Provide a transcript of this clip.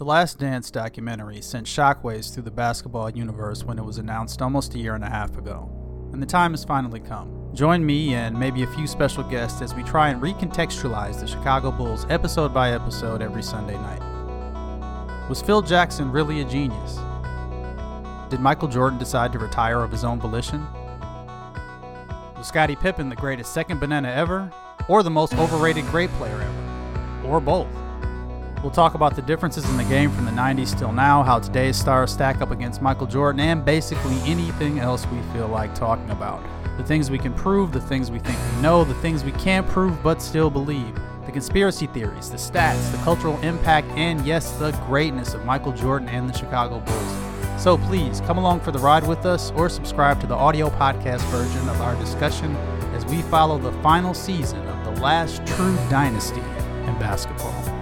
The Last Dance documentary sent shockwaves through the basketball universe when it was announced almost a year and a half ago. And the time has finally come. Join me and maybe a few special guests as we try and recontextualize the Chicago Bulls episode by episode every Sunday night. Was Phil Jackson really a genius? Did Michael Jordan decide to retire of his own volition? Was Scottie Pippen the greatest second banana ever? Or the most overrated great player ever? Or both? We'll talk about the differences in the game from the 90s till now, how today's stars stack up against Michael Jordan, and basically anything else we feel like talking about. The things we can prove, the things we think we know, the things we can't prove but still believe, the conspiracy theories, the stats, the cultural impact, and yes, the greatness of Michael Jordan and the Chicago Bulls. So please come along for the ride with us or subscribe to the audio podcast version of our discussion as we follow the final season of the last true dynasty in basketball.